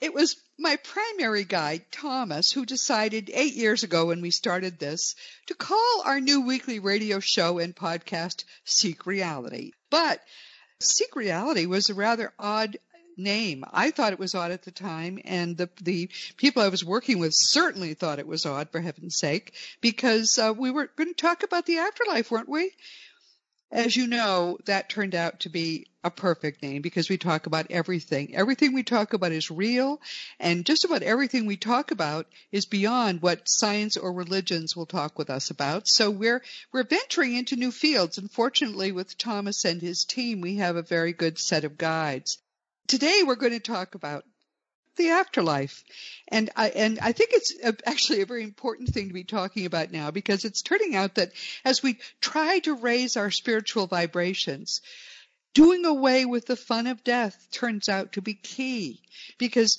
It was my primary guide, Thomas, who decided eight years ago when we started this to call our new weekly radio show and podcast Seek Reality. But Seek Reality was a rather odd name. I thought it was odd at the time, and the the people I was working with certainly thought it was odd, for heaven's sake, because uh, we were going to talk about the afterlife, weren't we? As you know, that turned out to be a perfect name because we talk about everything. Everything we talk about is real, and just about everything we talk about is beyond what science or religions will talk with us about. So we're we're venturing into new fields, and fortunately, with Thomas and his team, we have a very good set of guides. Today, we're going to talk about the afterlife. And I, and I think it's actually a very important thing to be talking about now because it's turning out that as we try to raise our spiritual vibrations, doing away with the fun of death turns out to be key because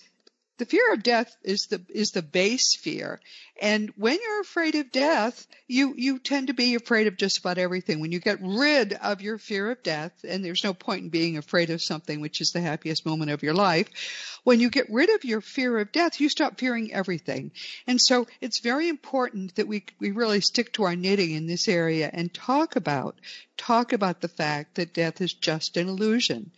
the fear of death is the is the base fear. And when you're afraid of death you you tend to be afraid of just about everything. When you get rid of your fear of death and there's no point in being afraid of something which is the happiest moment of your life when you get rid of your fear of death you stop fearing everything. And so it's very important that we we really stick to our knitting in this area and talk about talk about the fact that death is just an illusion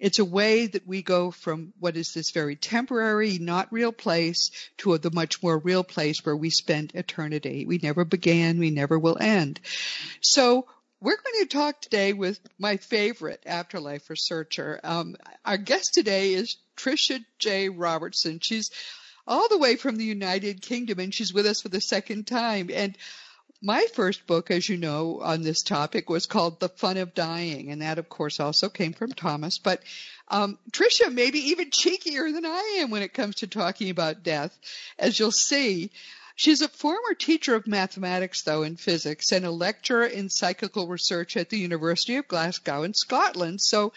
it's a way that we go from what is this very temporary, not real place to the much more real place where we spend eternity. We never began, we never will end. So we're going to talk today with my favorite afterlife researcher. Um, our guest today is Tricia J. Robertson. She's all the way from the United Kingdom and she's with us for the second time. And my first book, as you know, on this topic was called The Fun of Dying, and that, of course, also came from Thomas. But um, Tricia may be even cheekier than I am when it comes to talking about death, as you'll see. She's a former teacher of mathematics, though, and physics, and a lecturer in psychical research at the University of Glasgow in Scotland. So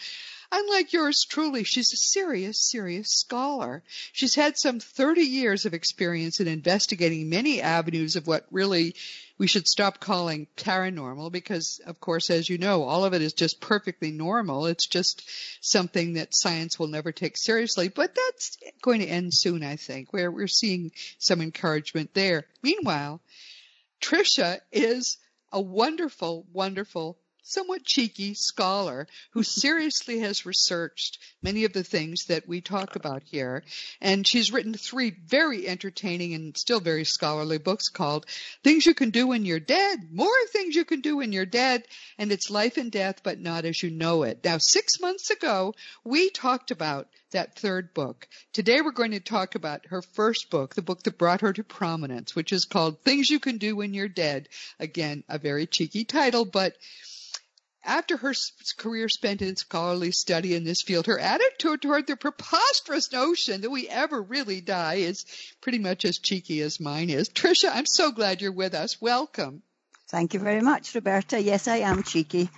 Unlike yours truly, she's a serious, serious scholar. She's had some 30 years of experience in investigating many avenues of what really we should stop calling paranormal because, of course, as you know, all of it is just perfectly normal. It's just something that science will never take seriously. But that's going to end soon, I think, where we're seeing some encouragement there. Meanwhile, Tricia is a wonderful, wonderful somewhat cheeky scholar who seriously has researched many of the things that we talk about here. And she's written three very entertaining and still very scholarly books called Things You Can Do When You're Dead, More Things You Can Do When You're Dead, and It's Life and Death, but Not As You Know It. Now, six months ago, we talked about that third book. Today we're going to talk about her first book, the book that brought her to prominence, which is called Things You Can Do When You're Dead. Again, a very cheeky title, but after her career spent in scholarly study in this field, her attitude toward the preposterous notion that we ever really die is pretty much as cheeky as mine is. Tricia, I'm so glad you're with us. Welcome. Thank you very much, Roberta. Yes, I am cheeky.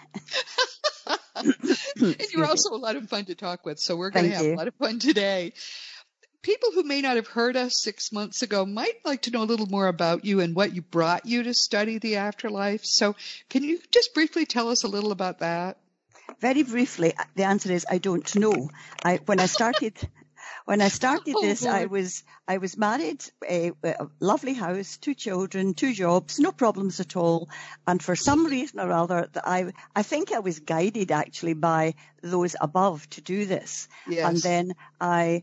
and you're also a lot of fun to talk with, so we're going to have you. a lot of fun today people who may not have heard us six months ago might like to know a little more about you and what you brought you to study the afterlife. So can you just briefly tell us a little about that? Very briefly, uh, the answer is I don't know. I, when I started, when I started oh, this, I was I was married, a, a, lovely house, two children, two jobs, no problems at all. And for some reason or other, I I think I was guided actually by those above to do this. Yes. And then I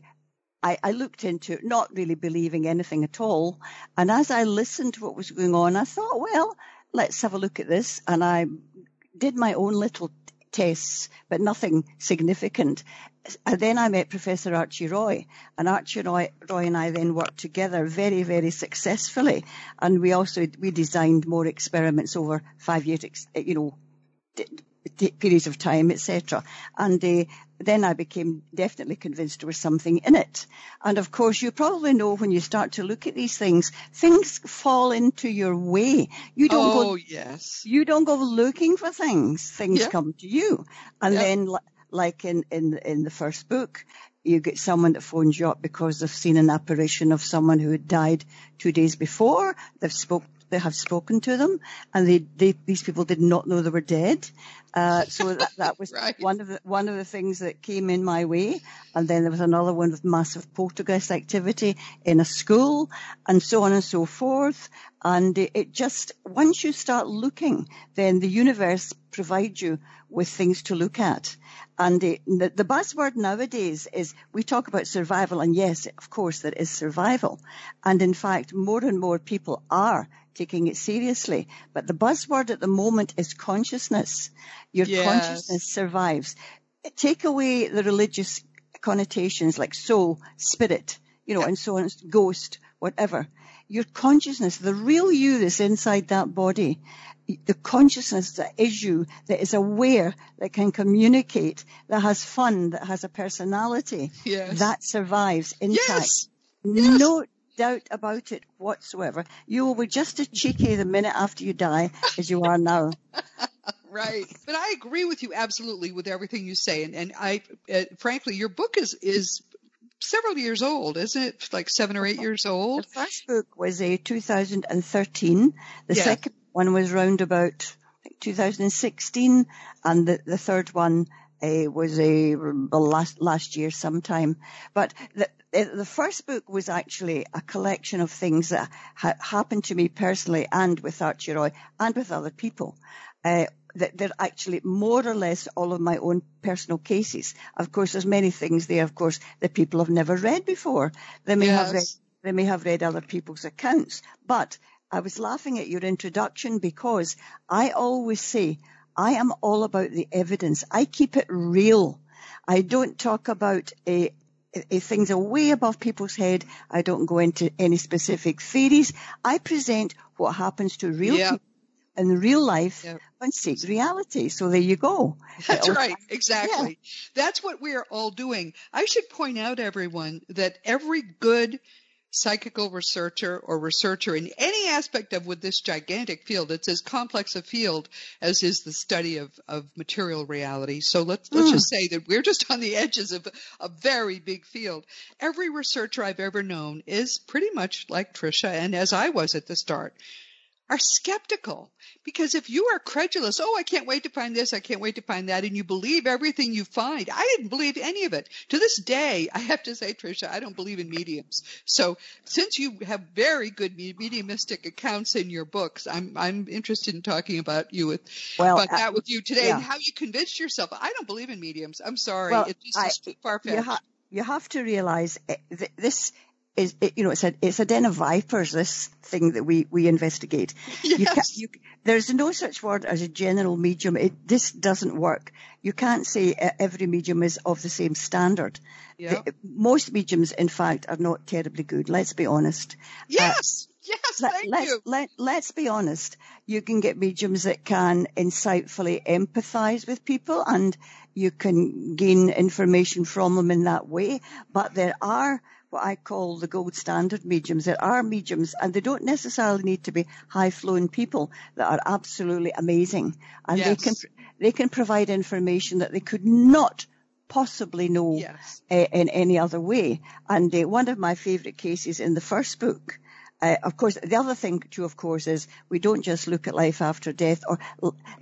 I, I looked into it, not really believing anything at all. And as I listened to what was going on, I thought, well, let's have a look at this. And I did my own little tests, but nothing significant. And then I met Professor Archie Roy, and Archie Roy, Roy, and I then worked together very, very successfully. And we also we designed more experiments over five years, you know, periods of time, etc. And uh, then I became definitely convinced there was something in it. And of course, you probably know when you start to look at these things, things fall into your way. You don't oh, go, yes. You don't go looking for things. Things yeah. come to you. And yeah. then, like in, in, in the first book, you get someone that phones you up because they've seen an apparition of someone who had died two days before. They've spoke, they have spoken to them, and they, they these people did not know they were dead. Uh, so that, that was right. one of the one of the things that came in my way. And then there was another one with massive poltergeist activity in a school, and so on and so forth. And it, it just once you start looking, then the universe provides you with things to look at. And the, the, the, buzzword nowadays is we talk about survival, and yes, of course, there is survival. And in fact, more and more people are taking it seriously. But the buzzword at the moment is consciousness. Your yes. consciousness survives. Take away the religious connotations like soul, spirit, you know, and so on, ghost, whatever. Your consciousness, the real you that's inside that body, the consciousness that is you, that is aware, that can communicate, that has fun, that has a personality, yes. that survives intact. Yes. Yes. No doubt about it whatsoever. You will be just as cheeky the minute after you die as you are now. right. But I agree with you absolutely with everything you say. And, and I, uh, frankly, your book is, is several years old, isn't it? Like seven or eight years old? The first book was a 2013. The second one was round about 2016, and the, the third one uh, was a last last year sometime. But the, the first book was actually a collection of things that ha- happened to me personally and with Archie Roy and with other people. Uh, that they're actually more or less all of my own personal cases. Of course, there's many things there, of course, that people have never read before. They may yes. have read, they may have read other people's accounts, but I was laughing at your introduction because I always say I am all about the evidence. I keep it real. I don't talk about a, a things are way above people's head. I don't go into any specific theories. I present what happens to real yep. people in real life yep. and seek reality. So there you go. That's right. Exactly. Yeah. That's what we're all doing. I should point out everyone that every good psychical researcher or researcher in any aspect of with this gigantic field. It's as complex a field as is the study of, of material reality. So let's let's mm. just say that we're just on the edges of a very big field. Every researcher I've ever known is pretty much like Tricia and as I was at the start, are skeptical. Because if you are credulous, oh, I can't wait to find this, I can't wait to find that, and you believe everything you find, I didn't believe any of it. To this day, I have to say, Tricia, I don't believe in mediums. So since you have very good mediumistic accounts in your books, I'm I'm interested in talking about you with well, about uh, that with you today yeah. and how you convinced yourself. I don't believe in mediums. I'm sorry, well, it's just far fetched. You, ha- you have to realize eh, this is, it, you know, it's a, it's a den of vipers, this thing that we, we investigate. Yes. You you, there's no such word as a general medium. It, this doesn't work. You can't say every medium is of the same standard. Yep. The, most mediums, in fact, are not terribly good. Let's be honest. Yes. Uh, Yes, thank let's, you. Let, let's be honest. You can get mediums that can insightfully empathize with people and you can gain information from them in that way. But there are what I call the gold standard mediums. There are mediums and they don't necessarily need to be high flowing people that are absolutely amazing. And yes. they can, they can provide information that they could not possibly know yes. uh, in any other way. And uh, one of my favorite cases in the first book uh, of course, the other thing too, of course, is we don't just look at life after death or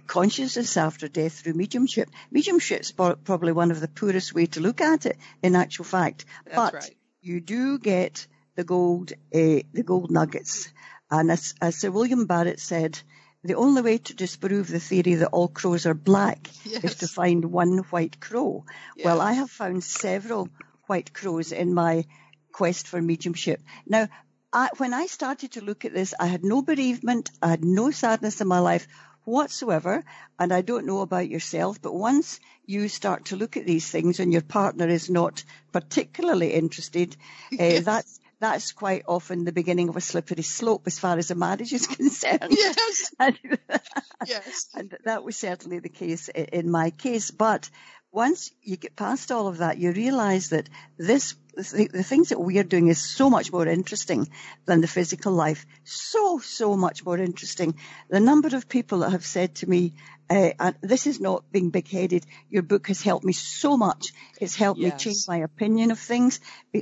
consciousness after death through mediumship. Mediumship is probably one of the poorest way to look at it, in actual fact. That's but right you do get the gold, uh, the gold nuggets. And as, as, Sir William Barrett said, the only way to disprove the theory that all crows are black yes. is to find one white crow. Yes. Well, I have found several white crows in my quest for mediumship. Now, I, when I started to look at this, I had no bereavement, I had no sadness in my life whatsoever. And I don't know about yourself, but once you start to look at these things and your partner is not particularly interested, yes. uh, that's that's quite often the beginning of a slippery slope as far as a marriage is concerned. Yes. and, yes. And that was certainly the case in my case. But once you get past all of that, you realize that this, the things that we are doing is so much more interesting than the physical life. So, so much more interesting. The number of people that have said to me, uh, and this is not being big headed. Your book has helped me so much. It's helped yes. me change my opinion of things.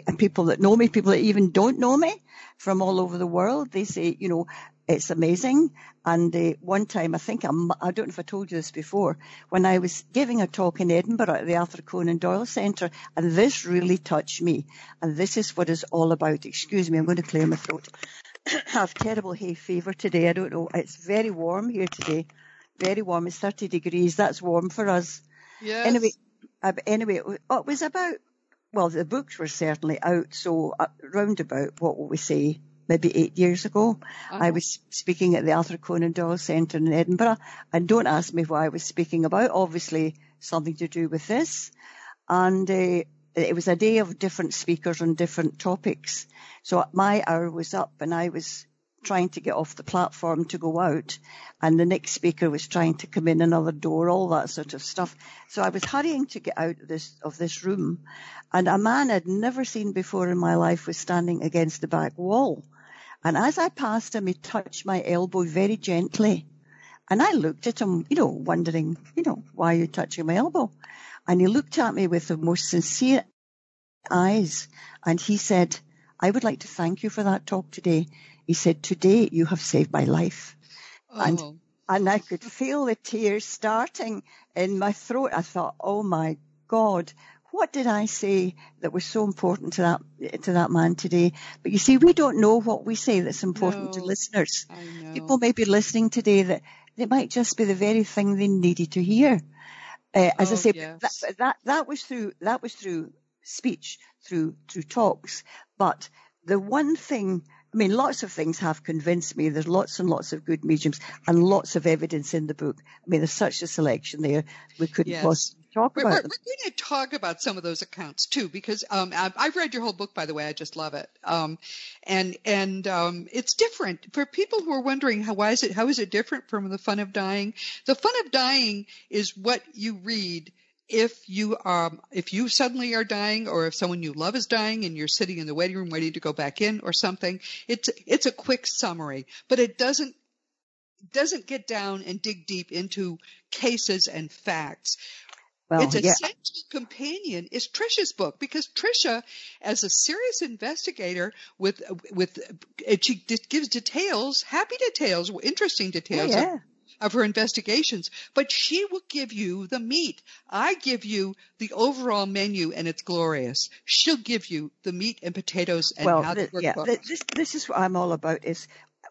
And people that know me, people that even don't know me from all over the world, they say, you know, it's amazing. And uh, one time, I think I'm, I don't know if I told you this before, when I was giving a talk in Edinburgh at the Arthur Conan Doyle Centre, and this really touched me. And this is what it's all about. Excuse me, I'm going to clear my throat. I have terrible hay fever today. I don't know. It's very warm here today. Very warm. It's 30 degrees. That's warm for us. Yes. Anyway, uh, anyway, it was about, well, the books were certainly out. So uh, round about, what will we say? Maybe eight years ago. Uh-huh. I was speaking at the Arthur Conan Doyle Centre in Edinburgh. And don't ask me what I was speaking about. Obviously, something to do with this. And uh, it was a day of different speakers on different topics. So my hour was up and I was trying to get off the platform to go out and the next speaker was trying to come in another door, all that sort of stuff. So I was hurrying to get out of this, of this room and a man I'd never seen before in my life was standing against the back wall. And as I passed him, he touched my elbow very gently. And I looked at him, you know, wondering, you know, why are you touching my elbow? And he looked at me with the most sincere eyes and he said, I would like to thank you for that talk today. He said, today you have saved my life. Oh. And, and I could feel the tears starting in my throat. I thought, oh my God, what did I say that was so important to that to that man today? But you see, we don't know what we say that's important no, to listeners. People may be listening today that it might just be the very thing they needed to hear. Uh, as oh, I say, yes. that, that that was through that was through speech, through through talks. But the one thing I mean, lots of things have convinced me. There's lots and lots of good mediums and lots of evidence in the book. I mean, there's such a selection there. We couldn't yes. possibly talk we're, about we're, them. We're going to talk about some of those accounts too, because um, I've, I've, read your whole book, by the way. I just love it. Um, and and um, it's different for people who are wondering how why is it how is it different from the fun of dying? The fun of dying is what you read if you um if you suddenly are dying or if someone you love is dying and you're sitting in the waiting room waiting to go back in or something it's it's a quick summary but it doesn't doesn't get down and dig deep into cases and facts well, its yeah. essential companion is Tricia's book because Tricia, as a serious investigator, with with she gives details, happy details, interesting details yeah, yeah. Of, of her investigations, but she will give you the meat. I give you the overall menu and it's glorious. She'll give you the meat and potatoes and well, how work. yeah, this this is what I'm all about is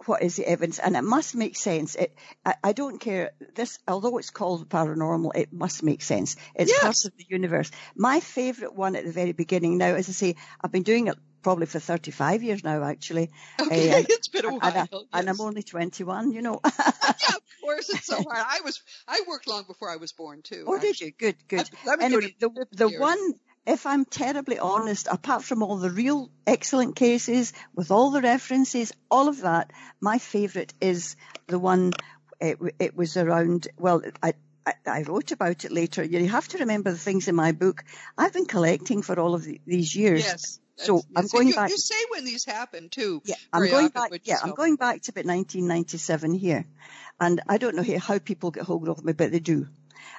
what is the evidence and it must make sense. It, I, I, don't care this, although it's called paranormal, it must make sense. It's yes. part of the universe. My favorite one at the very beginning now, as I say, I've been doing it probably for 35 years now, actually. Okay, uh, and, it's been a while. And, I, yes. and I'm only 21, you know. yeah, of course, it's so hard. I was, I worked long before I was born too. Oh, did you? Good, good. I've, I've anyway, the, the one if I'm terribly honest, apart from all the real excellent cases with all the references, all of that, my favourite is the one. It, it was around. Well, I, I, I wrote about it later. You have to remember the things in my book. I've been collecting for all of the, these years. Yes. So. I'm going you, back. You say when these happen too. Yeah, I'm going often, back. Yeah, I'm going back to about 1997 here, and I don't know how people get hold of me, but they do.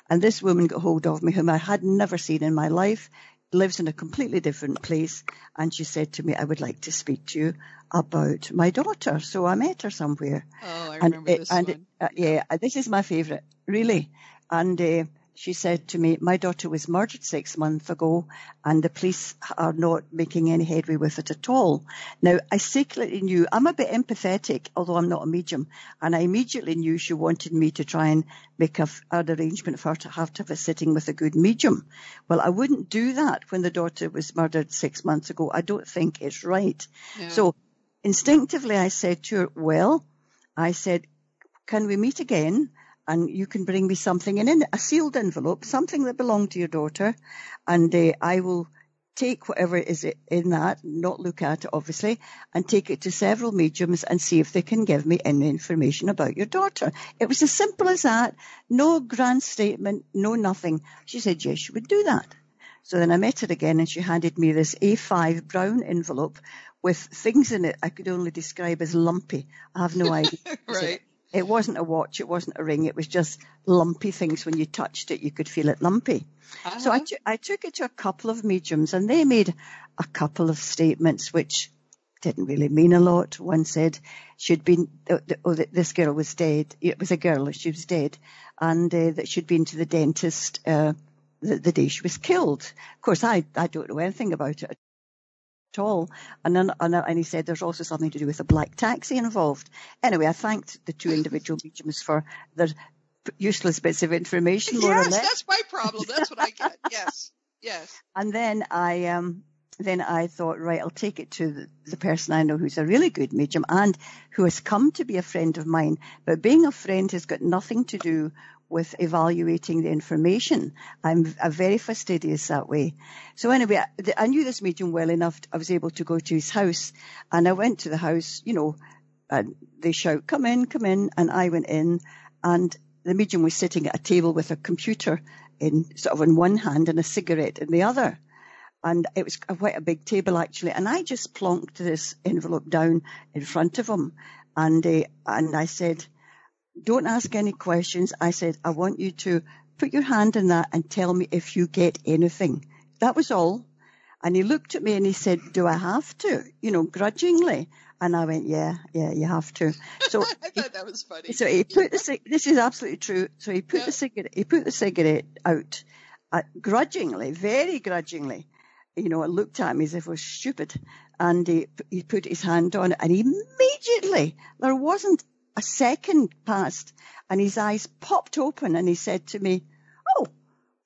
And this woman got hold of me, whom I had never seen in my life lives in a completely different place and she said to me, I would like to speak to you about my daughter. So I met her somewhere. Oh, I and remember it, this and one. It, uh, yeah, this is my favourite, really. And uh, she said to me, my daughter was murdered six months ago and the police are not making any headway with it at all. Now, I secretly knew, I'm a bit empathetic, although I'm not a medium, and I immediately knew she wanted me to try and make a, an arrangement for her to have to have a sitting with a good medium. Well, I wouldn't do that when the daughter was murdered six months ago. I don't think it's right. Yeah. So instinctively I said to her, well, I said, can we meet again? And you can bring me something in a sealed envelope, something that belonged to your daughter, and uh, I will take whatever is in that, not look at it obviously, and take it to several mediums and see if they can give me any information about your daughter. It was as simple as that. No grand statement, no nothing. She said, yes, she would do that. So then I met her again and she handed me this A5 brown envelope with things in it I could only describe as lumpy. I have no idea. right. It wasn't a watch, it wasn't a ring, it was just lumpy things. When you touched it, you could feel it lumpy. Uh-huh. So I, t- I took it to a couple of mediums and they made a couple of statements which didn't really mean a lot. One said she'd been, oh, oh this girl was dead. It was a girl, she was dead, and uh, that she'd been to the dentist uh, the, the day she was killed. Of course, I, I don't know anything about it at all. And then, and, and he said there's also something to do with a black taxi involved. Anyway, I thanked the two individual mediums for their useless bits of information. More yes, or less. that's my problem. That's what I get. Yes, yes. And then I, um, then I thought, right, I'll take it to the, the, person I know who's a really good medium and who has come to be a friend of mine. But being a friend has got nothing to do with evaluating the information. I'm, I'm very fastidious that way. So anyway, I, I knew this medium well enough. I was able to go to his house and I went to the house, you know, and they shout, come in, come in. And I went in and the medium was sitting at a table with a computer in sort of in one hand and a cigarette in the other. And it was quite a big table actually. And I just plonked this envelope down in front of him. And, uh, and I said, don't ask any questions. I said, I want you to put your hand in that and tell me if you get anything. That was all. And he looked at me and he said, do I have to? You know, grudgingly. And I went, yeah, yeah, you have to. So I thought that was funny. So he put the, this is absolutely true. So he put yeah. the cigarette, he put the cigarette out, uh, grudgingly, very grudgingly. You know, it looked at me as if it was stupid. And he, he put his hand on it and immediately there wasn't a second passed and his eyes popped open and he said to me, Oh,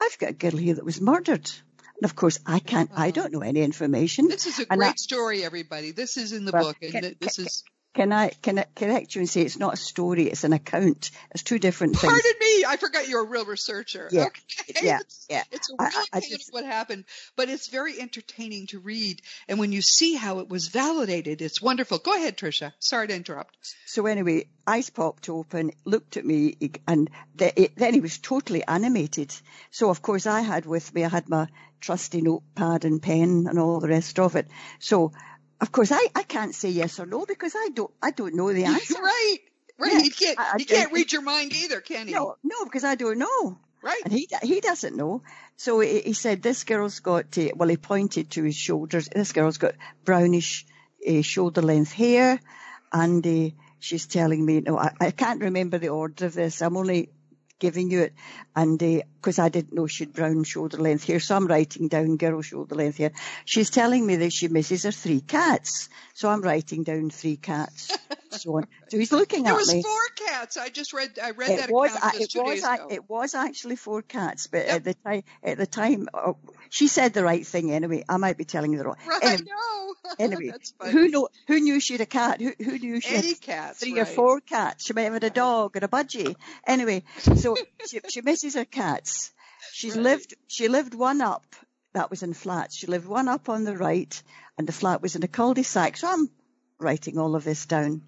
I've got a girl here that was murdered. And of course, I can't, I don't know any information. This is a great I, story, everybody. This is in the well, book. And this can, is. Can I, can I correct you and say it's not a story, it's an account. It's two different things. Pardon me, I forgot you're a real researcher. Yeah, okay. yeah, it's, yeah. It's a real I, I just, of what happened, but it's very entertaining to read. And when you see how it was validated, it's wonderful. Go ahead, Tricia. Sorry to interrupt. So anyway, eyes popped open, looked at me, and then he was totally animated. So of course I had with me, I had my trusty notepad and pen and all the rest of it. So of course, I, I can't say yes or no because I don't I don't know the answer. right, right. Yeah, he can't I, he can't read your mind either, can he? No, no, because I don't know. Right. And he he doesn't know. So he, he said this girl's got uh, well he pointed to his shoulders. This girl's got brownish uh, shoulder length hair, and uh, she's telling me no I, I can't remember the order of this. I'm only giving you it. And because uh, I didn't know she'd brown shoulder length hair, so I'm writing down girl shoulder length hair. She's telling me that she misses her three cats, so I'm writing down three cats. so on. So he's looking there at me. There was four cats. I just read. I read it that was, account uh, it two was, days ago. It was actually four cats, but yep. at the time, at the time, oh, she said the right thing anyway. I might be telling you the wrong. Right. Anyway, no. anyway who know? Who knew she had a cat? Who, who knew she Any had cats, three right. or four cats? She might have had a dog or a budgie. Anyway, so she, she misses her cats. She's Right. lived. She lived one up. That was in flats. She lived one up on the right, and the flat was in a cul-de-sac. So I'm writing all of this down.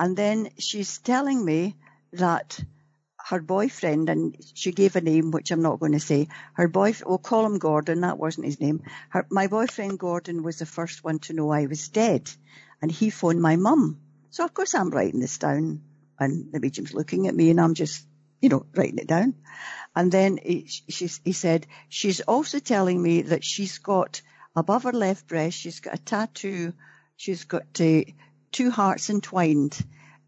And then she's telling me that her boyfriend, and she gave a name which I'm not going to say. Her boyfriend, we'll call him Gordon. That wasn't his name. Her, my boyfriend Gordon was the first one to know I was dead, and he phoned my mum. So of course I'm writing this down, and the medium's looking at me, and I'm just, you know, writing it down. And then he, she, he said she's also telling me that she's got above her left breast, she's got a tattoo. She's got uh, two hearts entwined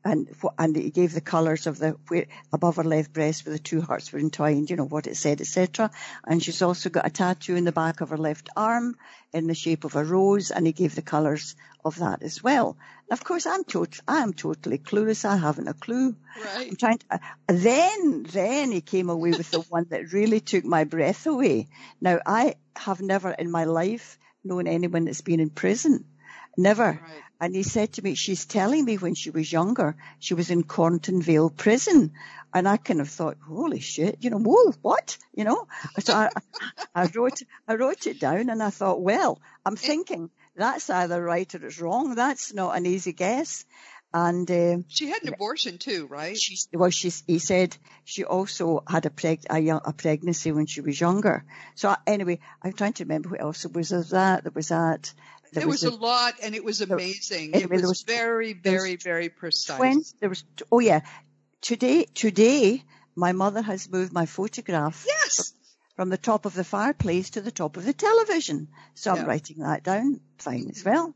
and and he gave the colours of the where, above her left breast where the two hearts were entwined, you know what it said, etc. And she's also got a tattoo in the back of her left arm in the shape of a rose, and he gave the colours of that as well. And of course, I'm tot- I am totally clueless. I haven't a clue. Right. I'm trying to. Uh, then, then he came away with the one that really took my breath away. Now, I have never in my life known anyone that's been in prison. Never. Right. And he said to me, she's telling me when she was younger, she was in Cornton Vale prison. And I kind of thought, holy shit, you know, whoa, what? You know? So I, I wrote, I wrote it down and I thought, well, I'm thinking that's either right or it's wrong. That's not an easy guess. And uh, she had an abortion too, right? She, well, she's, he said she also had a, preg- a, young, a pregnancy when she was younger. So anyway, I'm trying to remember what else there was. There was that. There was that. There, was, was a, a, lot, and it was amazing. Anyway, it was, was very, very, very precise. When there was, oh yeah, today, today, my mother has moved my photograph. Yes. From the top of the fireplace to the top of the television. So yeah. I'm writing that down. Fine as well.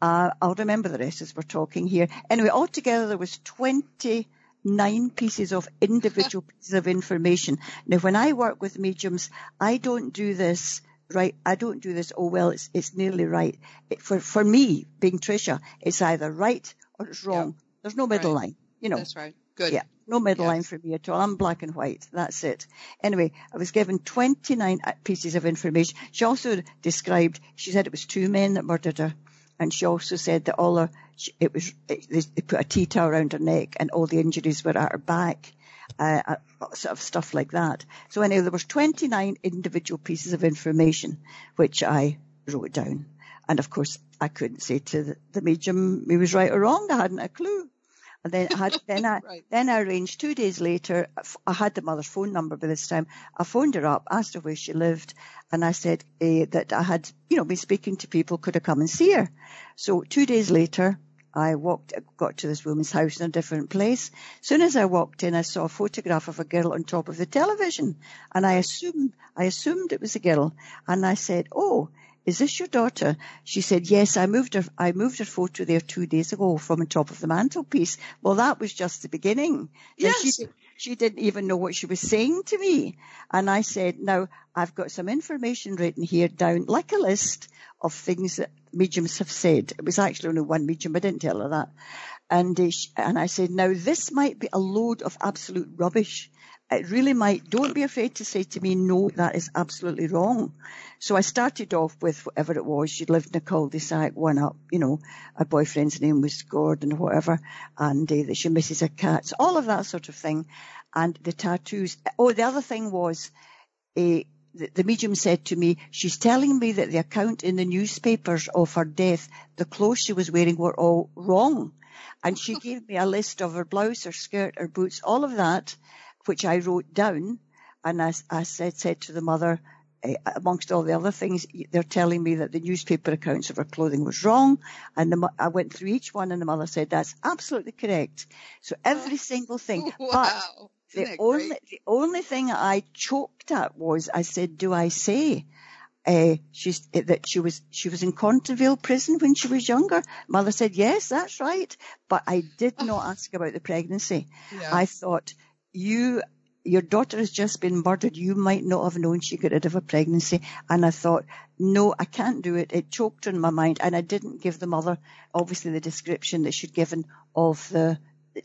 Uh, I'll remember the rest as we're talking here. Anyway, altogether there was 29 pieces of individual pieces of information. Now, when I work with mediums, I don't do this right. I don't do this. Oh well, it's it's nearly right. It, for for me, being Tricia, it's either right or it's wrong. There's no middle right. line. You know. That's right. Good. Yeah. No middle yes. line for me at all. I'm black and white. That's it. Anyway, I was given 29 pieces of information. She also described, she said it was two men that murdered her. And she also said that all her, it was, they put a tea towel around her neck and all the injuries were at her back. Uh, uh, sort of stuff like that. So anyway, there was 29 individual pieces of information which I wrote down. And of course, I couldn't say to the, the medium he was right or wrong. I hadn't a clue. And then I had, then I, right. then I arranged two days later. I had the mother's phone number by this time. I phoned her up, asked her where she lived, and I said uh, that I had, you know, been speaking to people, could I come and see her? So two days later, I walked, got to this woman's house in a different place. Soon as I walked in, I saw a photograph of a girl on top of the television, and I assumed, I assumed it was a girl, and I said, "Oh, is this your daughter? She said, yes, I moved her, I moved her photo there two days ago from on top of the mantelpiece. Well, that was just the beginning. Yes. She, she didn't even know what she was saying to me. And I said, now I've got some information written here down, like a list of things that mediums have said. It was actually only one medium. I didn't tell her that. And, uh, and I said, now this might be a load of absolute rubbish it really might. Don't be afraid to say to me, no, that is absolutely wrong. So I started off with whatever it was. She lived in a cul-de-sac, one up, you know, her boyfriend's name was Gordon or whatever, and uh, that she misses her cats, all of that sort of thing. And the tattoos. Oh, the other thing was, uh, the, medium said to me, she's telling me that the account in the newspapers of her death, the clothes she was wearing were all wrong. And she gave me a list of her blouse, her skirt, her boots, all of that which I wrote down. And I, I said, said to the mother, uh, amongst all the other things, they're telling me that the newspaper accounts of her clothing was wrong. And the, I went through each one and the mother said, that's absolutely correct. So every single thing. Wow. But the only, the only thing I choked at was I said, do I say, uh, she's, that she was, she was in Cornton Vale prison when she was younger. Mother said, yes, that's right. But I did not ask about the pregnancy. Yeah. I thought, you your daughter has just been murdered. You might not have known she got rid of a pregnancy. And I thought, no, I can't do it. It choked on my mind. And I didn't give the mother, obviously, the description that she'd given of the,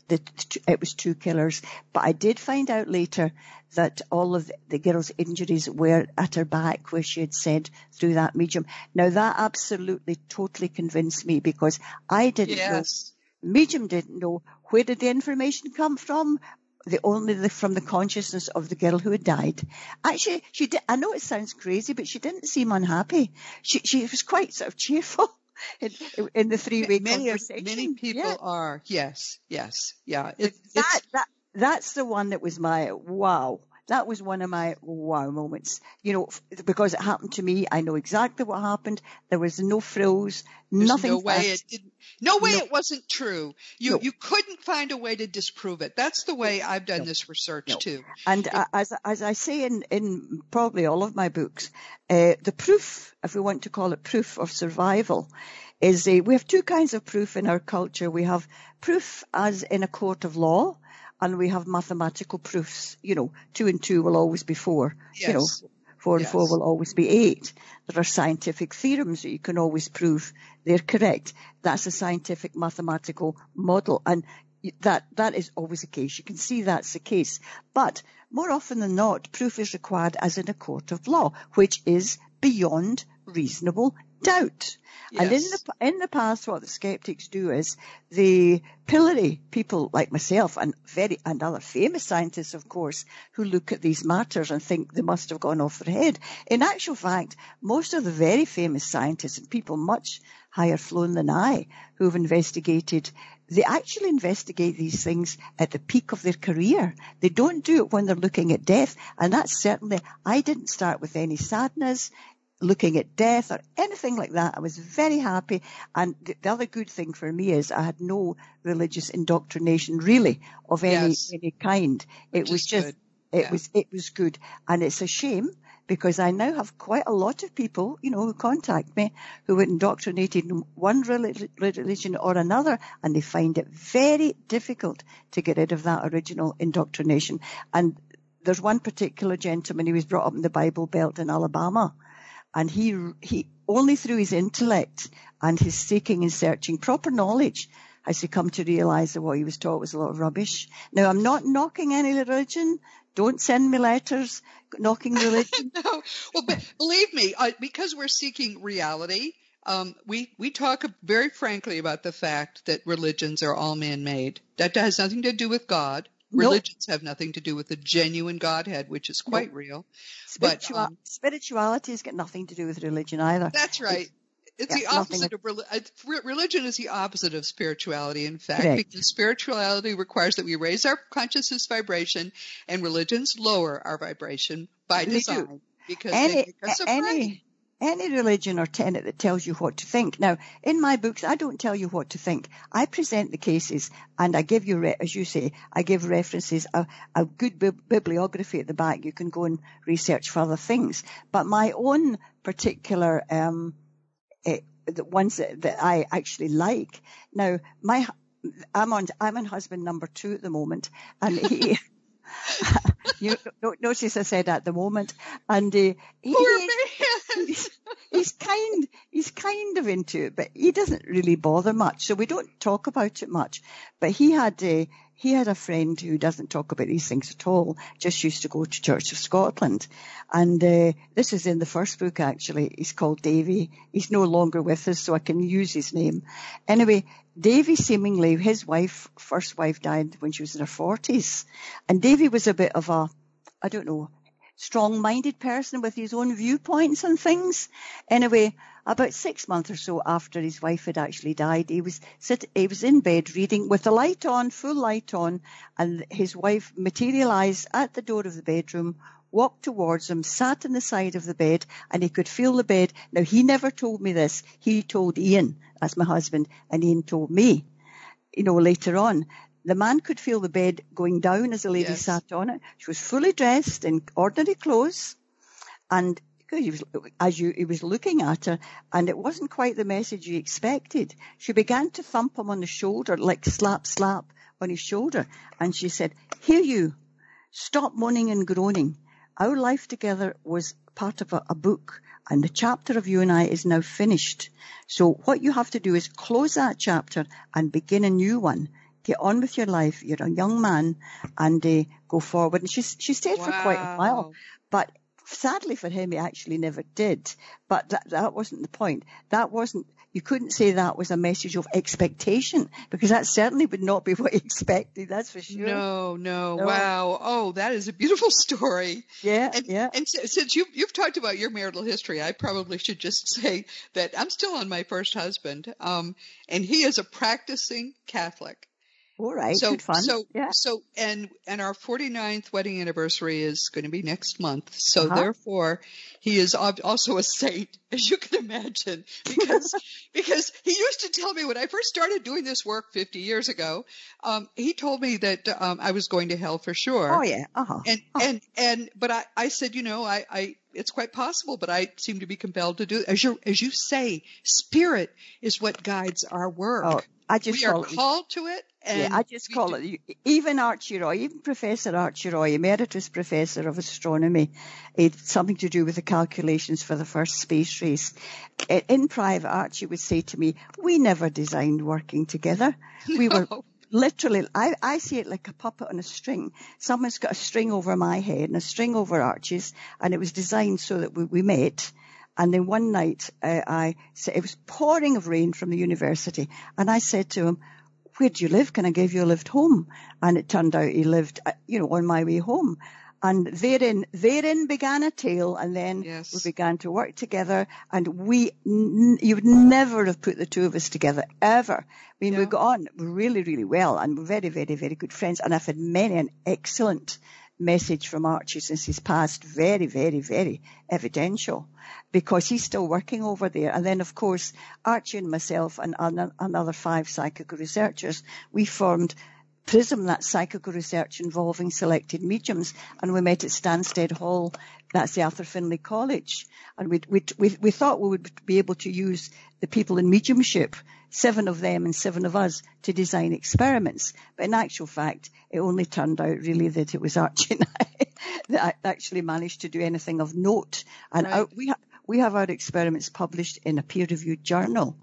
the, it was two killers. But I did find out later that all of the girl's injuries were at her back, where she had said through that medium. Now that absolutely, totally convinced me because I didn't yes. know medium didn't know where did the information come from the only the, from the consciousness of the girl who had died. Actually, she did, I know it sounds crazy, but she didn't seem unhappy. She she was quite sort of cheerful. In, in the three-way many, conversation, many people yeah. are. Yes, yes, yeah. It, that that that's the one that was my wow that was one of my wow moments. You know, because it happened to me, I know exactly what happened. There was no frills, There's nothing. No way it didn't. No way no. it wasn't true. You no. you couldn't find a way to disprove it. That's the way I've done no. this research too. And it, as as I say in in probably all of my books, uh, the proof, if we want to call it proof of survival, is uh, we have two kinds of proof in our culture. We have proof as in a court of law and we have mathematical proofs. You know, two and two will always be four. Yes. You know, four yes. and four will always be eight. There are scientific theorems that you can always prove they're correct. That's a scientific mathematical model. And that, that is always the case. You can see that's the case. But more often than not, proof is required as in a court of law, which is beyond reasonable doubt. Yes. And in the in the past, what the skeptics do is they pillory people like myself and very and other famous scientists, of course, who look at these matters and think they must have gone off their head. In actual fact, most of the very famous scientists and people much higher flown than I who have investigated they actually investigate these things at the peak of their career. They don't do it when they're looking at death. And that's certainly, I didn't start with any sadness, looking at death or anything like that. I was very happy. And the other good thing for me is I had no religious indoctrination really of any, Yes. any kind. It Which was just, good. it Yeah. was, it was good. And it's a shame because I now have quite a lot of people, you know, who contact me who were indoctrinated in one religion or another and they find it very difficult to get rid of that original indoctrination. And there's one particular gentleman, he was brought up in the Bible Belt in Alabama and he, he only through his intellect and his seeking and searching proper knowledge has he come to realize that what he was taught was a lot of rubbish. Now I'm not knocking any religion. Don't send me letters knocking religion. no, well, but believe me, uh, because we're seeking reality, um, we we talk very frankly about the fact that religions are all man-made. That has nothing to do with God. Nope. Religions have nothing to do with the genuine Godhead, which is quite real. But, um, spirituality has got nothing to do with religion either. That's right. It's yeah, the nothing opposite of reli- it's- re- religion is the opposite of spirituality. In fact, Correct. because spirituality requires that we raise our consciousness vibration, and religions lower our vibration by They do. design because they make us afraid. any, any religion or tenet that tells you what to think. Now, in my books, I don't tell you what to think. I present the cases and I give you, as you say, I give references, a, a good bibliography at the back. You can go and research for other things. But my own particular, um, eh, the ones that, that I actually like. Now, my, I'm on, I'm on husband number two at the moment and he, you no- notice I said at the moment and uh, he, Poor he- man. He's, he's kind he's kind of into it but he doesn't really bother much. So we don't talk about it much. But he had a he had a friend who doesn't talk about these things at all just used to go to church of scotland. And uh, this is in the first book actually. He's called davy. He's no longer with us so i can use his name. Anyway davy seemingly his wife first wife died when she was in her 40s and davy was a bit of a i don't know strong-minded person with his own viewpoints and things. Anyway, about six months or so after his wife had actually died, he was sit, he was in bed reading with the light on, full light on, and his wife materialized at the door of the bedroom, walked towards him, sat on the side of the bed, and he could feel the bed. Now he never told me this. He told Ian, that's my husband, and Ian told me, you know, later on. The man could feel the bed going down as the lady Yes. sat on it. She was fully dressed in ordinary clothes, and he was, as you, he was looking at her, and it wasn't quite the message he expected. She began to thump him on the shoulder, like slap, slap on his shoulder, and she said, "Here you, stop moaning and groaning. Our life together was part of a, a book, and the chapter of you and I is now finished. So what you have to do is close that chapter and begin a new one." Get on with your life. You're a young man, and uh, go forward. And she she stayed for quite a while. But sadly for him, he actually never did. But that, that wasn't the point. That wasn't, you couldn't say that was a message of expectation because that certainly would not be what he expected. That's for sure. No, no, No. wow. Oh, that is a beautiful story. Yeah, And, yeah. and si- since you've, you've talked about your marital history, I probably should just say that I'm still on my first husband, um, and he is a practicing Catholic. All right. so, good fun. so, yeah. so, and, and our 49th wedding anniversary is going to be next month. So Uh-huh. therefore, he is also a saint, as you can imagine, because, because he used to tell me when I first started doing this work 50 years ago, um, he told me that, um, I was going to hell for sure. Oh yeah. Uh huh. And, and, and, but I, I said, you know, I, I, it's quite possible, but I seem to be compelled to do, as you, as you say, spirit is what guides our work. Oh, I just we are call it. called to it. Yeah, I just call do- it, even Archie Roy, even Professor Archie Roy, Emeritus Professor of Astronomy, it something to do with the calculations for the first space race. In private, Archie would say to me, we never designed working together. We were literally, I, I see it like a puppet on a string. Someone's got a string over my head and a string over Archie's, and it was designed so that we, we met. And then one night, uh, I said, it was pouring of rain from the university. And I said to him, where do you live? Can I give you a lift home? And it turned out he lived, uh, you know, on my way home. And therein, therein began a tale, and then yes. we began to work together. And we, n- you would never have put the two of us together ever. I mean, Yeah. we got on really, really well, and we're very, very, very good friends. And I've had many an excellent message from Archie since he's passed. Very, very, very evidential, because he's still working over there. And then, of course, Archie and myself and an- another five psychical researchers, we formed PRISM, that psychical research involving selected mediums, and we met at Stansted Hall, that's the Arthur Finlay College, and we, we, we thought we would be able to use the people in mediumship, seven of them and seven of us, to design experiments. But in actual fact, it only turned out really that it was Archie and I that actually managed to do anything of note. And Right. our, we, ha- we have our experiments published in a peer-reviewed journal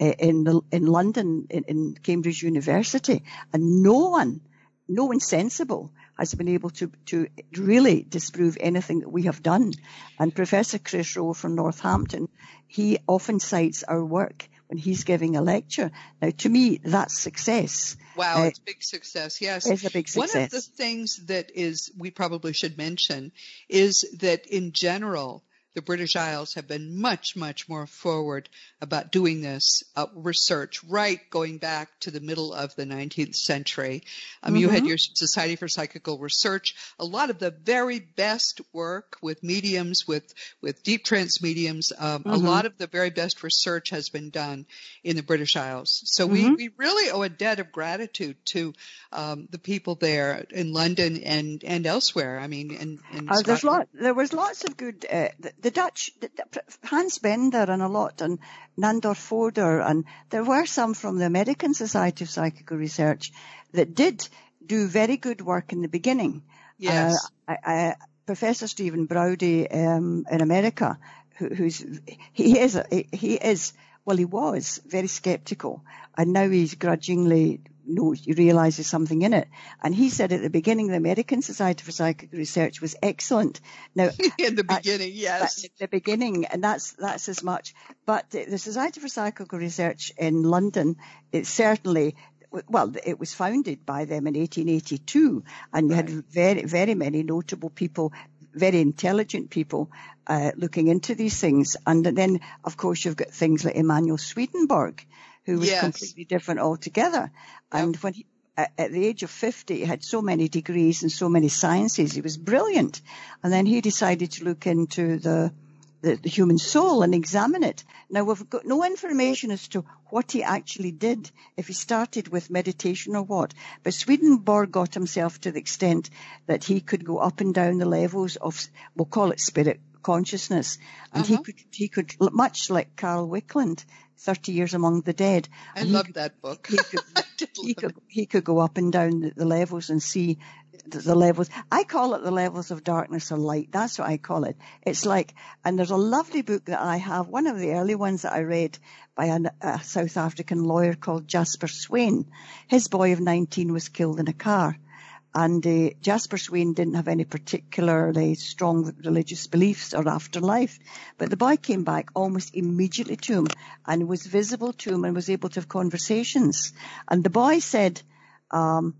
uh, in the, in London, in, in Cambridge University, and no one, no one sensible has been able to to really disprove anything that we have done. And Professor Chris Roe from Northampton, he often cites our work when he's giving a lecture. Now, to me, that's success. Wow, Uh, it's big success. Yes. It's a big success. One of the things that is we probably should mention is that in general the British Isles have been much, much more forward about doing this uh, research, right going back to the middle of the 19th century. Um, You had Mhm. your Society for Psychical Research. A lot of the very best work with mediums, with with deep trance mediums. Um, A Mhm. lot of the very best research has been done in the British Isles. So we, Mhm. we really owe a debt of gratitude to um, the people there in London and and elsewhere. I mean, in, in Uh, there's lot, there was lots of good, uh, the, the Dutch, Hans Bender and a lot, and Nandor Fodor, and there were some from the American Society of Psychical Research that did do very good work in the beginning. Yes. Uh, I, I, Professor Stephen Braude um, in America, who, who's he is he is well he was very sceptical, and now he's grudgingly knows he realizes something in it. And he said at the beginning the American Society for Psychic Research was excellent. Now in the uh, beginning, yes. at the beginning, and that's that's as much. But the Society for Psychical Research in London, it certainly. Well, it was founded by them in 1882, and you had very, very many notable people, very intelligent people, uh, looking into these things. And then, of course, you've got things like Emanuel Swedenborg, who was Yes. completely different altogether. And when he, at the age of 50, he had so many degrees and so many sciences. He was brilliant. And then he decided to look into the, the, the human soul and examine it. Now we've got no information as to what he actually did, if he started with meditation or what. But Swedenborg got himself to the extent that he could go up and down the levels of, we'll call it spirit consciousness. And he Uh-huh. could, he could, much like Carl Wickland, 30 Years Among the Dead. I and love that book. he could, he could he could go up and down the, the levels and see the, the levels. I call it the levels of darkness or light. That's what I call it. It's like, and there's a lovely book that I have, one of the early ones that I read by an, a South African lawyer called Jasper Swain. His boy of 19 was killed in a car. And uh, Jasper Swain didn't have any particularly strong religious beliefs or afterlife. But the boy came back almost immediately to him and was visible to him and was able to have conversations. And the boy said, um,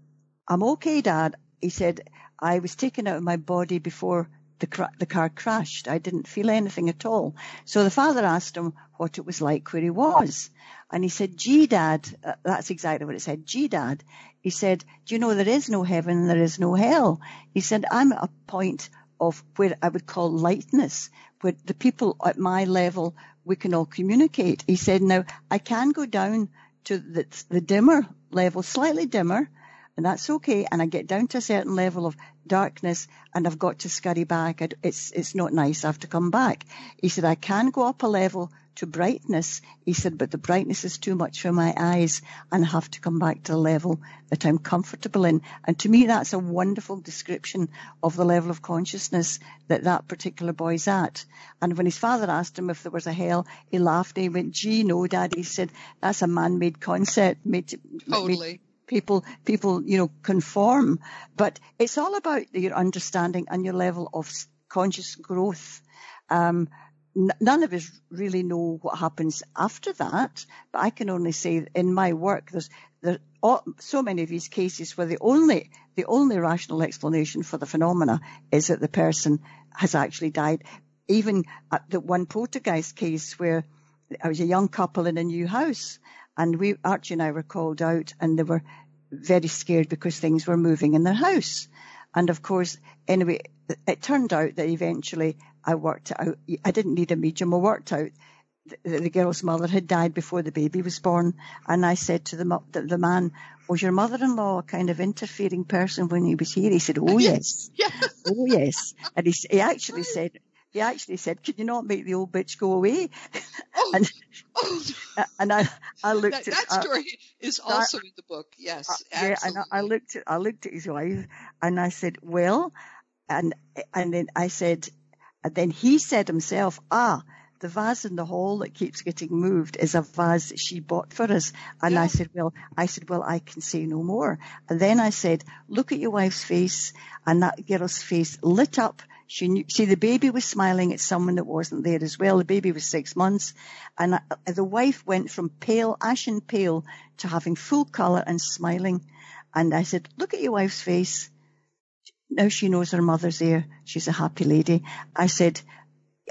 I'm okay, Dad. He said, I was taken out of my body before the, the car crashed. I didn't feel anything at all. So the father asked him what it was like where he was. And he said, gee, Dad, uh, that's exactly what it said. Gee, Dad. He said, do you know there is no heaven, and there is no hell? He said, I'm at a point of where I would call lightness, where the people at my level, we can all communicate. He said, now I can go down to the, the dimmer level, slightly dimmer, and that's okay. And I get down to a certain level of darkness and I've got to scurry back. It's, it's not nice. I have to come back. He said, I can go up a level to brightness. He said, but the brightness is too much for my eyes and I have to come back to the level that I'm comfortable in. And to me, that's a wonderful description of the level of consciousness that that particular boy's at. And when his father asked him if there was a hell, he laughed and he went, gee, no, dad. He said, that's a man-made concept made to, made Totally. people people you know conform but it's all about your understanding and your level of conscious growth um none of us really know what happens after that, but I can only say in my work, there's, so many of these cases where the only, the only rational explanation for the phenomena is that the person has actually died. Even at the one poltergeist case where I was a young couple in a new house and we, Archie and I were called out and they were very scared because things were moving in their house. And of course, anyway, it turned out that eventually I worked out, I didn't need a medium, I worked out the, the girl's mother had died before the baby was born. And I said to the, the, the man, was your mother-in-law a kind of interfering person when he was here? He said, oh yes. yes. oh yes. And he, he actually said, he actually said, "Could you not make the old bitch go away?" Oh, and, oh. and I, I looked that, at that story uh, is also in the book. Yes, uh, yeah. And I, I, looked at I looked at his wife, and I said, "Well," and and then I said, and then he said himself, "Ah." The vase in the hall that keeps getting moved is a vase that she bought for us. And yeah. I said, well, I said, well, I can say no more. And then I said, look at your wife's face. And that girl's face lit up she knew, see, the baby was smiling at someone that wasn't there as well. The baby was six months and uh, the wife went from pale, ashen pale to having full colour and smiling. And I said, look at your wife's face. Now she knows her mother's there. She's a happy lady. I said,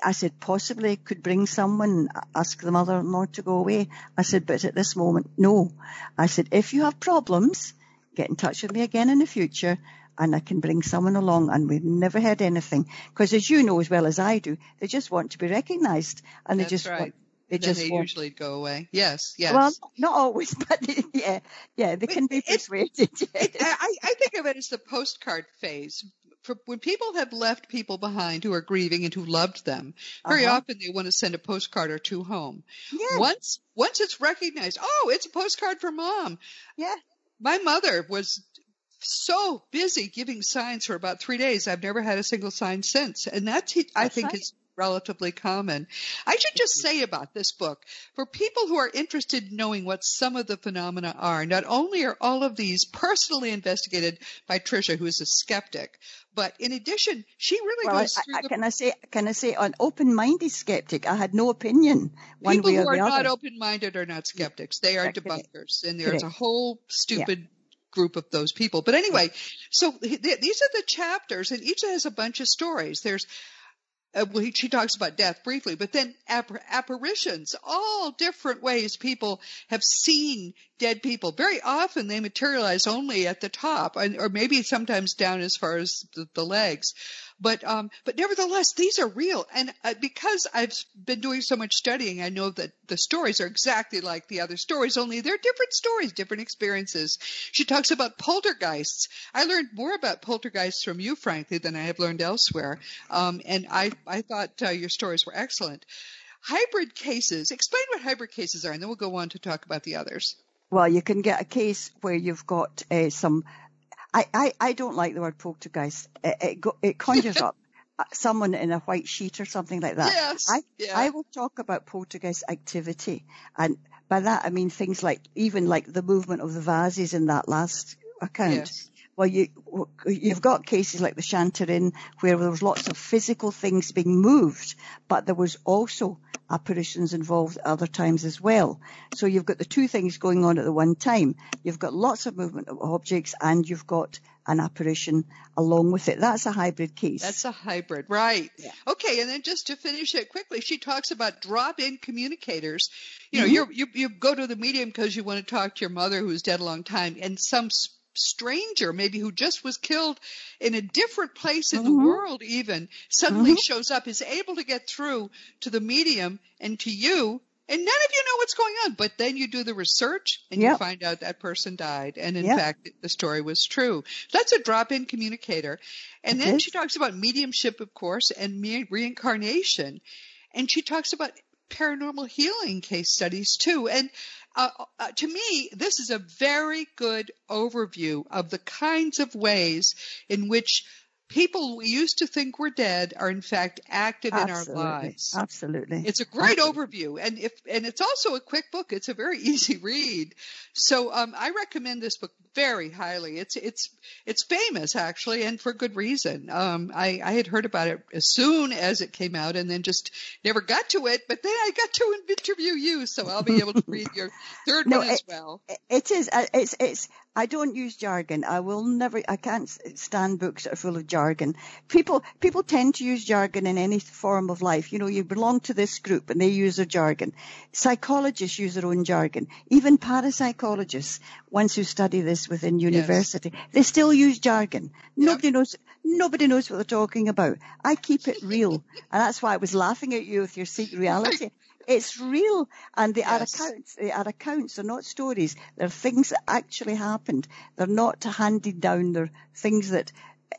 I said, possibly could bring someone, ask the mother-in-law to go away. I said, but at this moment, no. I said, if you have problems, get in touch with me again in the future and I can bring someone along and we've never heard anything. Because as you know as well as I do, they just want to be recognised and That's they just right. want, they they just they usually go away. Yes, yes. well, not always, but yeah, yeah, they can be persuaded. It- I, I think of it as the postcard phase. For when people have left people behind who are grieving and who loved them, very Uh-huh. often they want to send a postcard or two home. yeah, Once, once it's recognized, oh, it's a postcard for mom. yeah, My mother was so busy giving signs for about three days. I've never had a single sign since. And that's I That's think right. is relatively common. I should just mm-hmm. say about this book, for people who are interested in knowing what some of the phenomena are, not only are all of these personally investigated by Tricia, who is a skeptic, but in addition, she really Well, goes through I, the can I say, can I say, an open-minded skeptic, I had no opinion one people way or who are the not open-minded are not skeptics. They are Correct, debunkers, and there's a whole stupid group of those people. But anyway, so th- these are the chapters, and each has a bunch of stories. There's uh, well, he- she talks about death briefly, but then appar- apparitions, all different ways people have seen dead people. Very often they materialize only at the top, or maybe sometimes down as far as the, the legs. But um, but nevertheless, these are real, and uh, because I've been doing so much studying, I know that the stories are exactly like the other stories, only they're different stories, different experiences. She talks about poltergeists. I learned more about poltergeists from you, frankly, than I have learned elsewhere, um, and I I thought uh, your stories were excellent. Hybrid cases. Explain what hybrid cases are, and then we'll go on to talk about the others. Well, you can get a case where you've got uh, some. I, I, I don't like the word poltergeist. It, it, go, it conjures up someone in a white sheet or something like that. Yes. I, yeah. I will talk about poltergeist activity, and by that I mean things like even like the movement of the vases in that last account. yes. Well, you you've got cases like the Shantarin where there was lots of physical things being moved, but there was also apparitions involved at other times as well. So you've got the two things going on at the one time. You've got lots of movement of objects and you've got an apparition along with it. That's a hybrid case. That's a hybrid, right? Yeah. Okay, and then just to finish it quickly, she talks about drop-in communicators. You know, Mhm. you're, you you go to the medium because you want to talk to your mother who's dead a long time, and some stranger, maybe who just was killed in a different place in the Mhm. world, even suddenly Mhm. shows up, is able to get through to the medium and to you. And none of you know what's going on, but then you do the research and you find out that person died. And in Yep. fact, the story was true. That's a drop-in communicator. And It then is. she talks about mediumship, of course, and me- reincarnation. And she talks about paranormal healing case studies too. And uh, uh, to me, this is a very good overview of the kinds of ways in which people we used to think were dead are in fact active Absolutely. in our lives. Absolutely. It's a great Absolutely. overview, and if and it's also a quick book. It's a very easy read. So um, I recommend this book very highly. It's it's it's famous actually, and for good reason. Um, I I had heard about it as soon as it came out, and then just never got to it. But then I got to interview you, so I'll be able to read your third No, one as well. It is. uh, It's. It's. I don't use jargon. I will never. I can't stand books that are full of jargon. People. People tend to use jargon in any form of life. You know, you belong to this group and they use their jargon. Psychologists use their own jargon. Even parapsychologists, once who study this within university, they still use jargon. Nobody knows. Nobody knows what they're talking about. I keep it real, and that's why I was laughing at you with your secret reality. It's real, and they are accounts. They are accounts. They're not stories. They're things that actually happened. They're not handed down. They're things that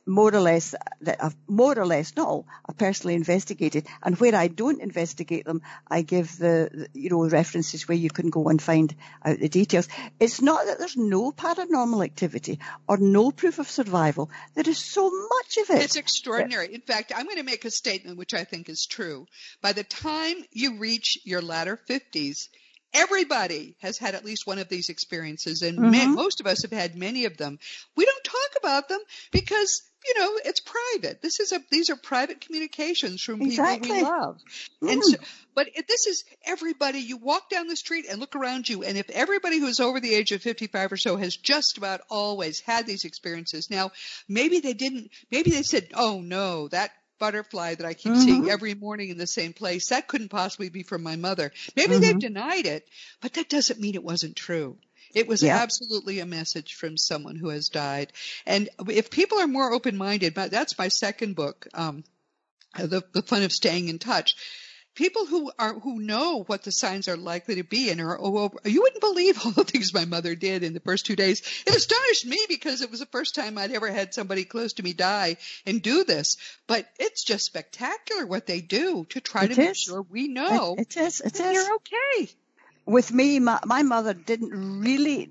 more or less that I've more or less not all I've personally investigated and where I don't investigate them I give the, the you know references where you can go and find out the details it's not that there's no paranormal activity or no proof of survival there is so much of it It's extraordinary. In fact, I'm going to make a statement which I think is true. By the time you reach your latter 50s, everybody has had at least one of these experiences, and ma- Mhm. most of us have had many of them. We don't talk about them because you know it's private. This is a these are private communications from people we love, and Mm. so, but it, this is everybody. You walk down the street and look around you, and if everybody who's over the age of 55 or so has just about always had these experiences, now maybe they didn't. Maybe they said, "Oh no, that." Butterfly that I keep seeing Mhm. every morning in the same place. That couldn't possibly be from my mother. Maybe Mhm. they've denied it, but that doesn't mean it wasn't true. It was Yeah. absolutely a message from someone who has died. And if people are more open-minded, but that's my second book, um, the, the fun of staying in touch. People who are who know what the signs are likely to be and are oh, oh, you wouldn't believe all the things my mother did in the first two days. It astonished me because it was the first time I'd ever had somebody close to me die and do this. But it's just spectacular what they do to try It to make sure we know it, it is it that is you're okay. with me, my, my mother didn't really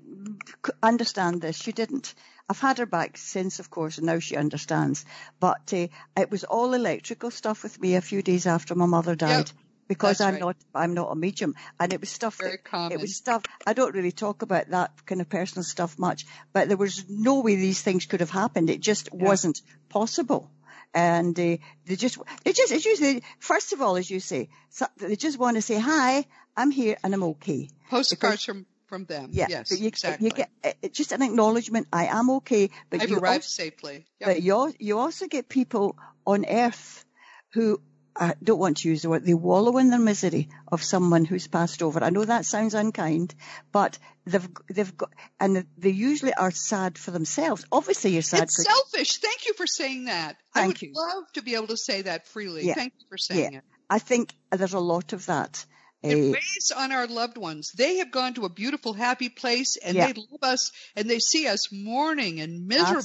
understand this. She didn't. I've had her back since, of course, and now she understands. But uh, it was all electrical stuff with me a few days after my mother died. because that's I'm right. not, I'm not a medium, and it was stuff Very that common. it was stuff. I don't really talk about that kind of personal stuff much, but there was no way these things could have happened. It just Yeah. wasn't possible. And uh, they just, they just, it's usually, first of all, as you say, so, they just want to say, hi, I'm here and I'm okay. Postcards from from them. Yeah. yes, but you, exactly. you get uh, it's just an acknowledgement, I am okay, but I've you arrived also, safely. Yep. but you, you also get people on earth who uh, don't want to use the word, they wallow in their misery of someone who's passed over. I know that sounds unkind, but they've, they've got, and they usually are sad for themselves. Obviously you're sad It's for, selfish. Thank you for saying that. I would you. love to be able to say that freely. Yeah. Thank you for saying it. I think there's a lot of that. It Uh, weighs on our loved ones. They have gone to a beautiful, happy place and Yeah. they love us and they see us mourning and miserable.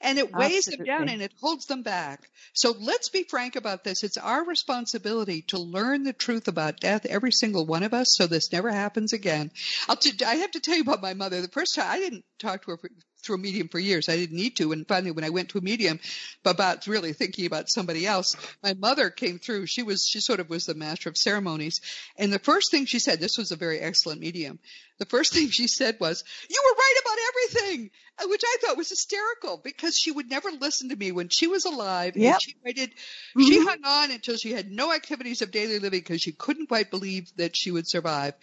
And it weighs them down and it holds them back. So let's be frank about this. It's our responsibility to learn the truth about death, every single one of us, so this never happens again. I'll t- I have to tell you about my mother. The first time I didn't talk to her for, through a medium for years. I didn't need to. And finally, when I went to a medium about really thinking about somebody else, my mother came through. She was, she sort of was the master of ceremonies. And the first thing she said, this was a very excellent medium. The first thing she said was, you were right about everything, which I thought was hysterical because she would never listen to me when she was alive. Yep. And she waited, she Mhm. hung on until she had no activities of daily living because she couldn't quite believe that she would survive.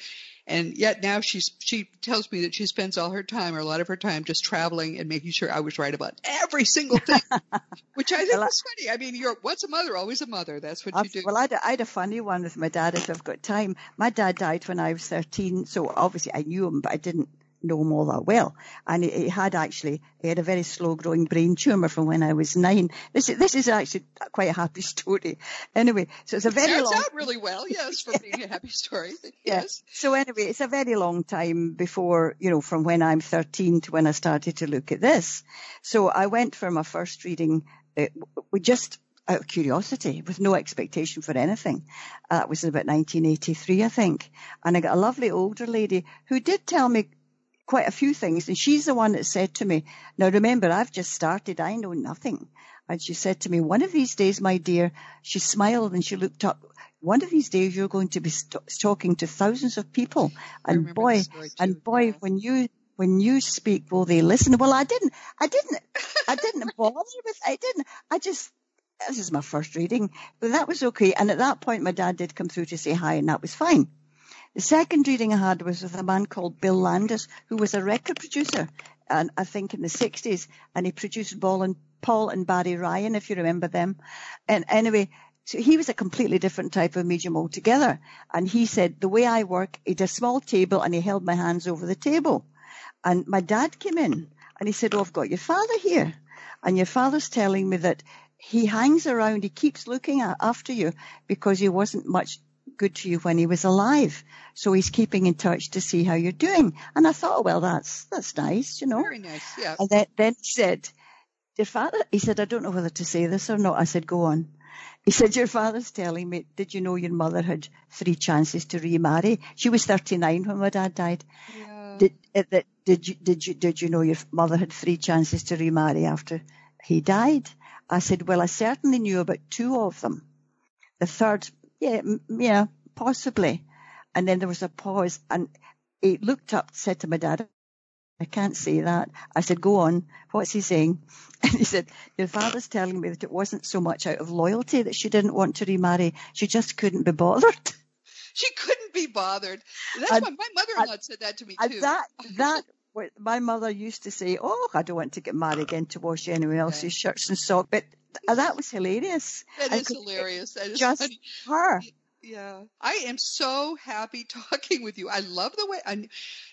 And yet now she's, she tells me that she spends all her time or a lot of her time just traveling and making sure I was right about every single thing, which I think Well, is funny. I mean, you're, once a mother, always a mother. That's what you I've- do. Well, I had, I had a funny one with my dad if I've got time. My dad died when I was 13, so obviously I knew him, but I didn't know him all that well. And he, he had actually, he had a very slow growing brain tumour from when I was nine. This is, this is actually quite a happy story. Anyway, so it's a very long, out really well, yes, for being a happy story. Yeah. Yes. So anyway, it's a very long time before, you know, from when I'm 13 to when I started to look at this. So I went for my first reading uh, with just out of curiosity, with no expectation for anything. Uh, that was about 1983, I think. And I got a lovely older lady who did tell me quite a few things. And she's the one that said to me, now remember, I've just started. I know nothing. And she said to me, one of these days, my dear, she smiled and she looked up. One of these days, you're going to be st- talking to thousands of people. And boy, and boy, when you, when you speak, will they listen? Well, I didn't, I didn't, I didn't bother with, I didn't, I just, this is my first reading, but that was okay. And at that point, my dad did come through to say hi and that was fine. The second reading I had was with a man called Bill Landis, who was a record producer, and I think in the 60s, and he produced Paul and, Paul and Barry Ryan, if you remember them. And anyway, so he was a completely different type of medium altogether. And he said, the way I work, he a small table and he held my hands over the table. And my dad came in and he said, oh, I've got your father here. And your father's telling me that he hangs around, he keeps looking after you because he wasn't much good to you when he was alive. So he's keeping in touch to see how you're doing. And I thought, well, that's, that's nice, you know. Very nice, yeah. And then, then he said, your father, he said, I don't know whether to say this or not. I said, go on. He said, your father's telling me, did you know your mother had three chances to remarry? She was 39 when my dad died. Yeah. Did, uh, did you, did you, did you know your mother had three chances to remarry after he died? I said, well, I certainly knew about two of them. The third, yeah, yeah, possibly. And then there was a pause and he looked up, said to my dad, I can't say that. I said, go on. What's he saying? And he said, your father's telling me that it wasn't so much out of loyalty that she didn't want to remarry. She just couldn't be bothered. She couldn't be bothered. That's and, why my mother-in-law said that to me too. That, that, my mother used to say, oh, I don't want to get married again to wash anyone else's okay. shirts and socks. But Oh, that was hilarious. That is hilarious. That is just funny. her. Yeah, I am so happy talking with you. I love the way I,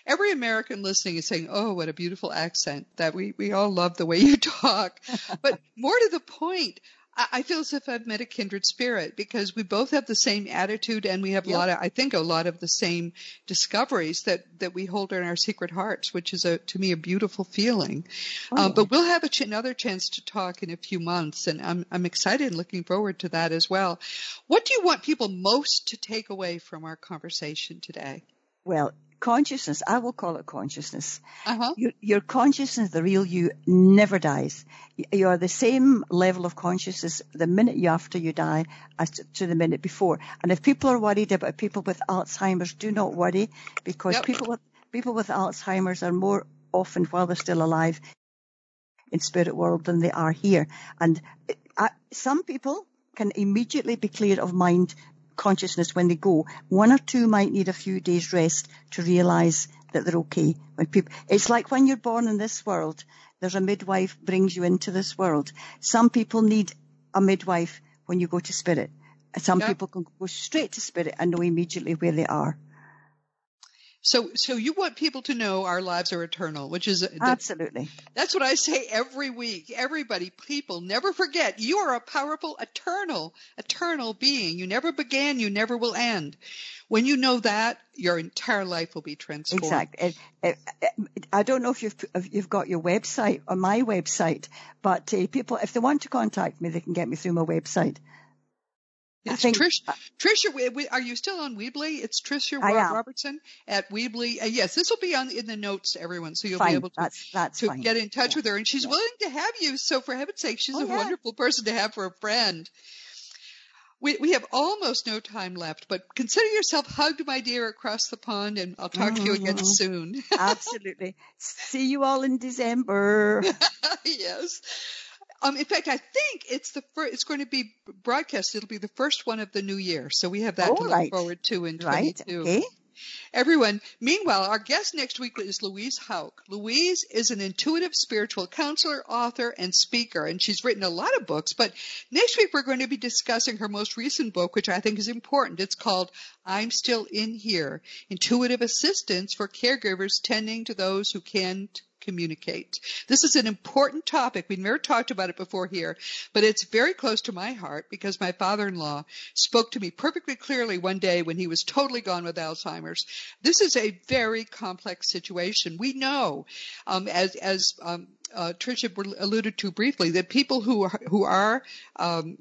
every American listening is saying, "Oh, what a beautiful accent!" That we we all love the way you talk. but more to the point, I feel as if I've met a kindred spirit because we both have the same attitude and we have yep. a lot of, I think, a lot of the same discoveries that, that we hold in our secret hearts, which is a, to me, a beautiful feeling. Oh. Um, but we'll have ch- another chance to talk in a few months and I'm, I'm excited and looking forward to that as well. What do you want people most to take away from our conversation today? Well, consciousness, I will call it consciousness. Uh-huh. Your, your, consciousness, the real you, never dies. You are the same level of consciousness the minute you after you die as to, the minute before. And if people are worried about people with Alzheimer's, do not worry because yep. people with people with Alzheimer's are more often while they're still alive in spirit world than they are here. And uh, some people can immediately be clear of mind consciousness when they go. One or two might need a few days rest to realize that they're okay. When people, it's like when you're born in this world, there's a midwife brings you into this world. Some people need a midwife when you go to spirit. Some yeah. people can go straight to spirit and know immediately where they are. So, so you want people to know our lives are eternal, which is absolutely. That's what I say every week. Everybody, people, never forget you are a powerful, eternal, eternal being. You never began, you never will end. When you know that, your entire life will be transformed. Exactly. I don't know if you've if you've got your website or my website, but uh, people, if they want to contact me, they can get me through my website. It's think, Trish. Tricia, are you still on Weebly? It's Tricia Robertson at Weebly. Uh, yes, this will be on in the notes to everyone, so you'll fine. be able to, that's, that's to get in touch yeah. with her. And she's yeah. willing to have you. So for heaven's sake, she's oh, a yeah. wonderful person to have for a friend. We, we have almost no time left, but consider yourself hugged, my dear, across the pond, and I'll talk mm-hmm. to you again mm-hmm. soon. Absolutely. See you all in December. yes. Um, in fact, I think it's the first, it's going to be broadcast. It'll be the first one of the new year. So we have that oh, to look right. forward to in 22. right. Okay. Everyone, meanwhile, our guest next week is Louise Hauck. Louise is an intuitive spiritual counselor, author, and speaker, and she's written a lot of books. But next week we're going to be discussing her most recent book, which I think is important. It's called I'm Still in Here, Intuitive Assistance for Caregivers Tending to Those Who Can't communicate. This is an important topic. We've never talked about it before here, but it's very close to my heart because my father-in-law spoke to me perfectly clearly one day when he was totally gone with Alzheimer's. This is a very complex situation. We know, um, as as um, uh, Tricia alluded to briefly, that people who are who are um,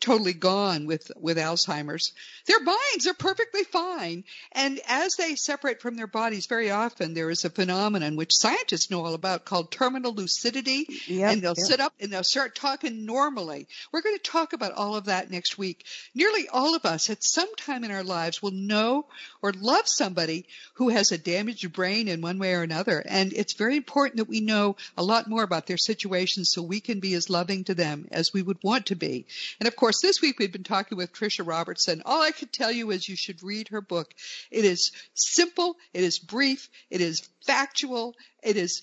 totally gone with with Alzheimer's. Their minds are perfectly fine, and as they separate from their bodies, very often there is a phenomenon which scientists know all about called terminal lucidity, Yep, and they'll yep. sit up and they'll start talking normally. We're going to talk about all of that next week. Nearly all of us at some time in our lives will know or love somebody who has a damaged brain in one way or another, and it's very important that we know a lot more about their situations so we can be as loving to them as we would want to be. And of course, this week we've been talking with Tricia Robertson. All I could tell you is you should read her book. It is simple, it is brief, it is factual, it is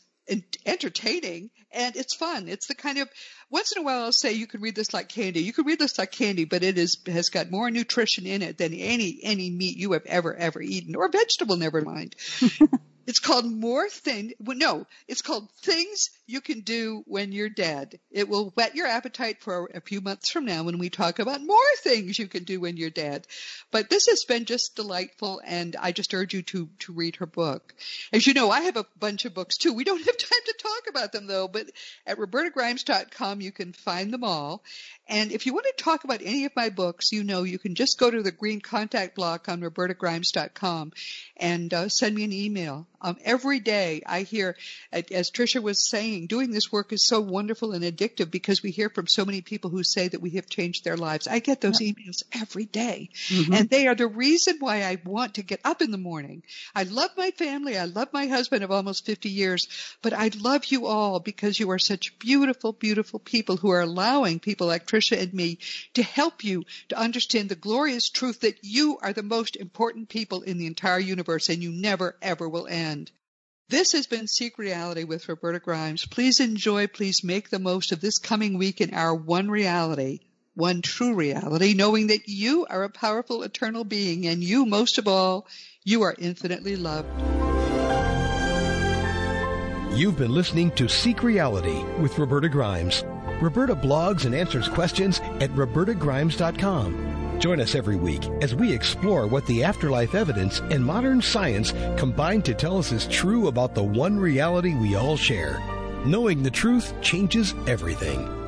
entertaining, and it's fun. It's the kind of once in a while I'll say you could read this like candy. You could read this like candy, but it is has got more nutrition in it than any any meat you have ever ever eaten or vegetable. Never mind. It's called More Thing. No, it's called Things You Can Do When You're Dead. It will whet your appetite for a few months from now when we talk about more things you can do when you're dead. But this has been just delightful, and I just urge you to to read her book. As you know, I have a bunch of books too. We don't have time to talk about them though, but at robertagrimes.com you can find them all. And if you want to talk about any of my books, you know you can just go to the green contact block on robertagrimes.com and uh, send me an email. Um, every day I hear, as Tricia was saying, doing this work is so wonderful and addictive because we hear from so many people who say that we have changed their lives. I get those emails every day. and they are the reason why I want to get up in the morning. I love my family. I love my husband of almost 50 years, but I love you all because you are such beautiful, beautiful people who are allowing people like Tricia and me to help you to understand the glorious truth that you are the most important people in the entire universe and you never ever will end. This has been Seek Reality with Roberta Grimes. Please enjoy, please make the most of this coming week in our one reality, one true reality, knowing that you are a powerful eternal being and you, most of all, you are infinitely loved. You've been listening to Seek Reality with Roberta Grimes. Roberta blogs and answers questions at robertagrimes.com. Join us every week as we explore what the afterlife evidence and modern science combine to tell us is true about the one reality we all share. Knowing the truth changes everything.